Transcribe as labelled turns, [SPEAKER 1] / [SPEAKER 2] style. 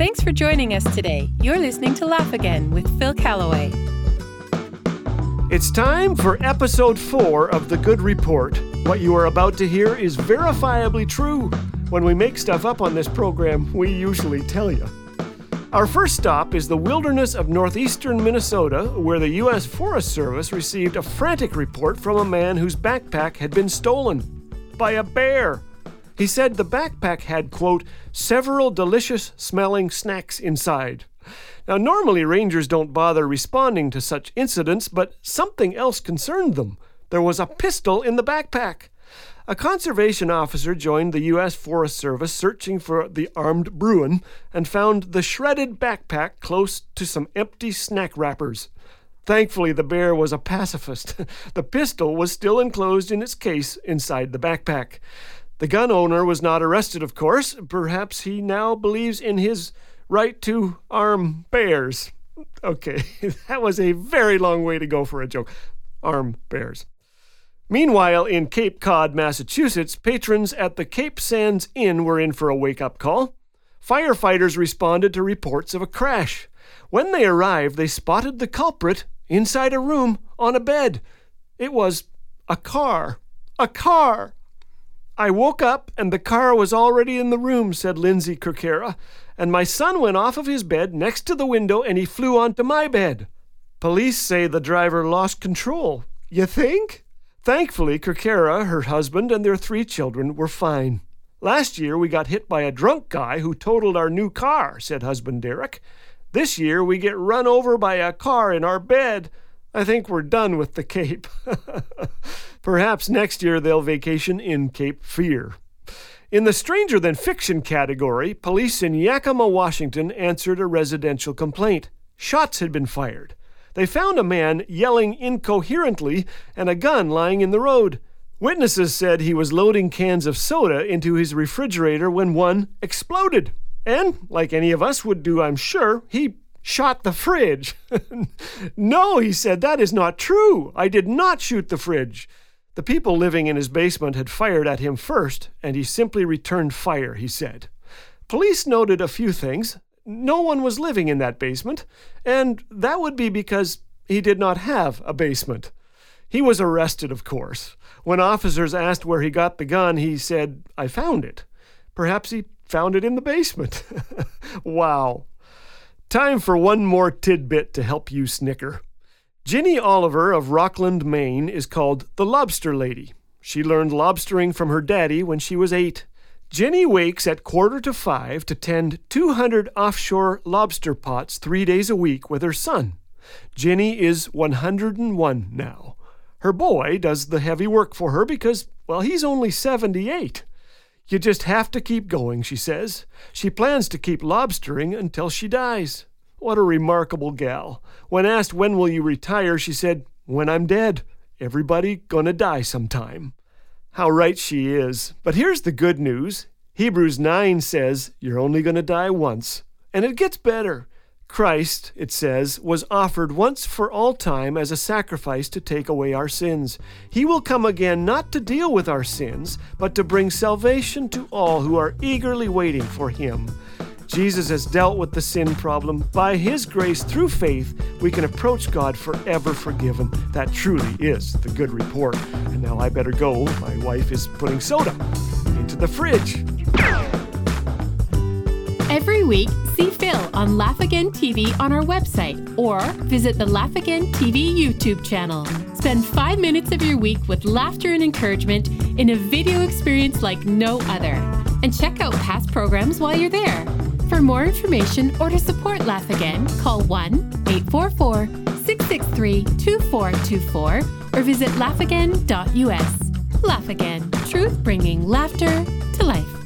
[SPEAKER 1] Thanks for joining us today. You're listening to Laugh Again with Phil Callaway.
[SPEAKER 2] It's time for episode four of The Good Report. What you are about to hear is verifiably true. When we make stuff up on this program, we usually tell you. Our first stop is the wilderness of northeastern Minnesota, where the U.S. Forest Service received a frantic report from a man whose backpack had been stolen by a bear. He said the backpack had, quote, several delicious smelling snacks inside. Now, normally rangers don't bother responding to such incidents, but something else concerned them. There was a pistol in the backpack. A conservation officer joined the U.S. Forest Service searching for the armed Bruin and found the shredded backpack close to some empty snack wrappers. Thankfully, the bear was a pacifist. the pistol was still enclosed in its case inside the backpack. The gun owner was not arrested, of course. Perhaps he now believes in his right to arm bears. Okay, that was a very long way to go for a joke. Arm bears. Meanwhile, in Cape Cod, Massachusetts, patrons at the Cape Sands Inn were in for a wake up call. Firefighters responded to reports of a crash. When they arrived, they spotted the culprit inside a room on a bed. It was a car. A car! I woke up and the car was already in the room, said Lindsay Kirkera, and my son went off of his bed next to the window and he flew onto my bed. Police say the driver lost control. You think? Thankfully, Kirkera, her husband, and their three children were fine. Last year we got hit by a drunk guy who totaled our new car, said husband Derek. This year we get run over by a car in our bed. I think we're done with the Cape. Perhaps next year they'll vacation in Cape Fear. In the stranger than fiction category, police in Yakima, Washington answered a residential complaint. Shots had been fired. They found a man yelling incoherently and a gun lying in the road. Witnesses said he was loading cans of soda into his refrigerator when one exploded. And, like any of us would do, I'm sure, he shot the fridge. no, he said, that is not true. I did not shoot the fridge. The people living in his basement had fired at him first, and he simply returned fire, he said. Police noted a few things no one was living in that basement, and that would be because he did not have a basement. He was arrested, of course. When officers asked where he got the gun, he said, I found it. Perhaps he found it in the basement. wow. Time for one more tidbit to help you snicker. Ginny Oliver of Rockland, Maine is called the Lobster Lady. She learned lobstering from her daddy when she was eight. Jenny wakes at quarter to five to tend 200 offshore lobster pots three days a week with her son. Jenny is 101 now. Her boy does the heavy work for her because, well, he's only 78. You just have to keep going, she says. She plans to keep lobstering until she dies. What a remarkable gal. When asked when will you retire, she said, When I'm dead. Everybody gonna die sometime. How right she is. But here's the good news Hebrews 9 says, You're only to die once. And it gets better. Christ, it says, was offered once for all time as a sacrifice to take away our sins. He will come again not to deal with our sins, but to bring salvation to all who are eagerly waiting for Him. Jesus has dealt with the sin problem. By His grace, through faith, we can approach God forever forgiven. That truly is the good report. And now I better go. My wife is putting soda into the fridge.
[SPEAKER 1] Every week, see Phil on Laugh Again TV on our website or visit the Laugh Again TV YouTube channel. Spend five minutes of your week with laughter and encouragement in a video experience like no other. And check out past programs while you're there. For more information or to support Laugh Again, call 1 844 663 2424 or visit laughagain.us. Laugh Again, truth bringing laughter to life.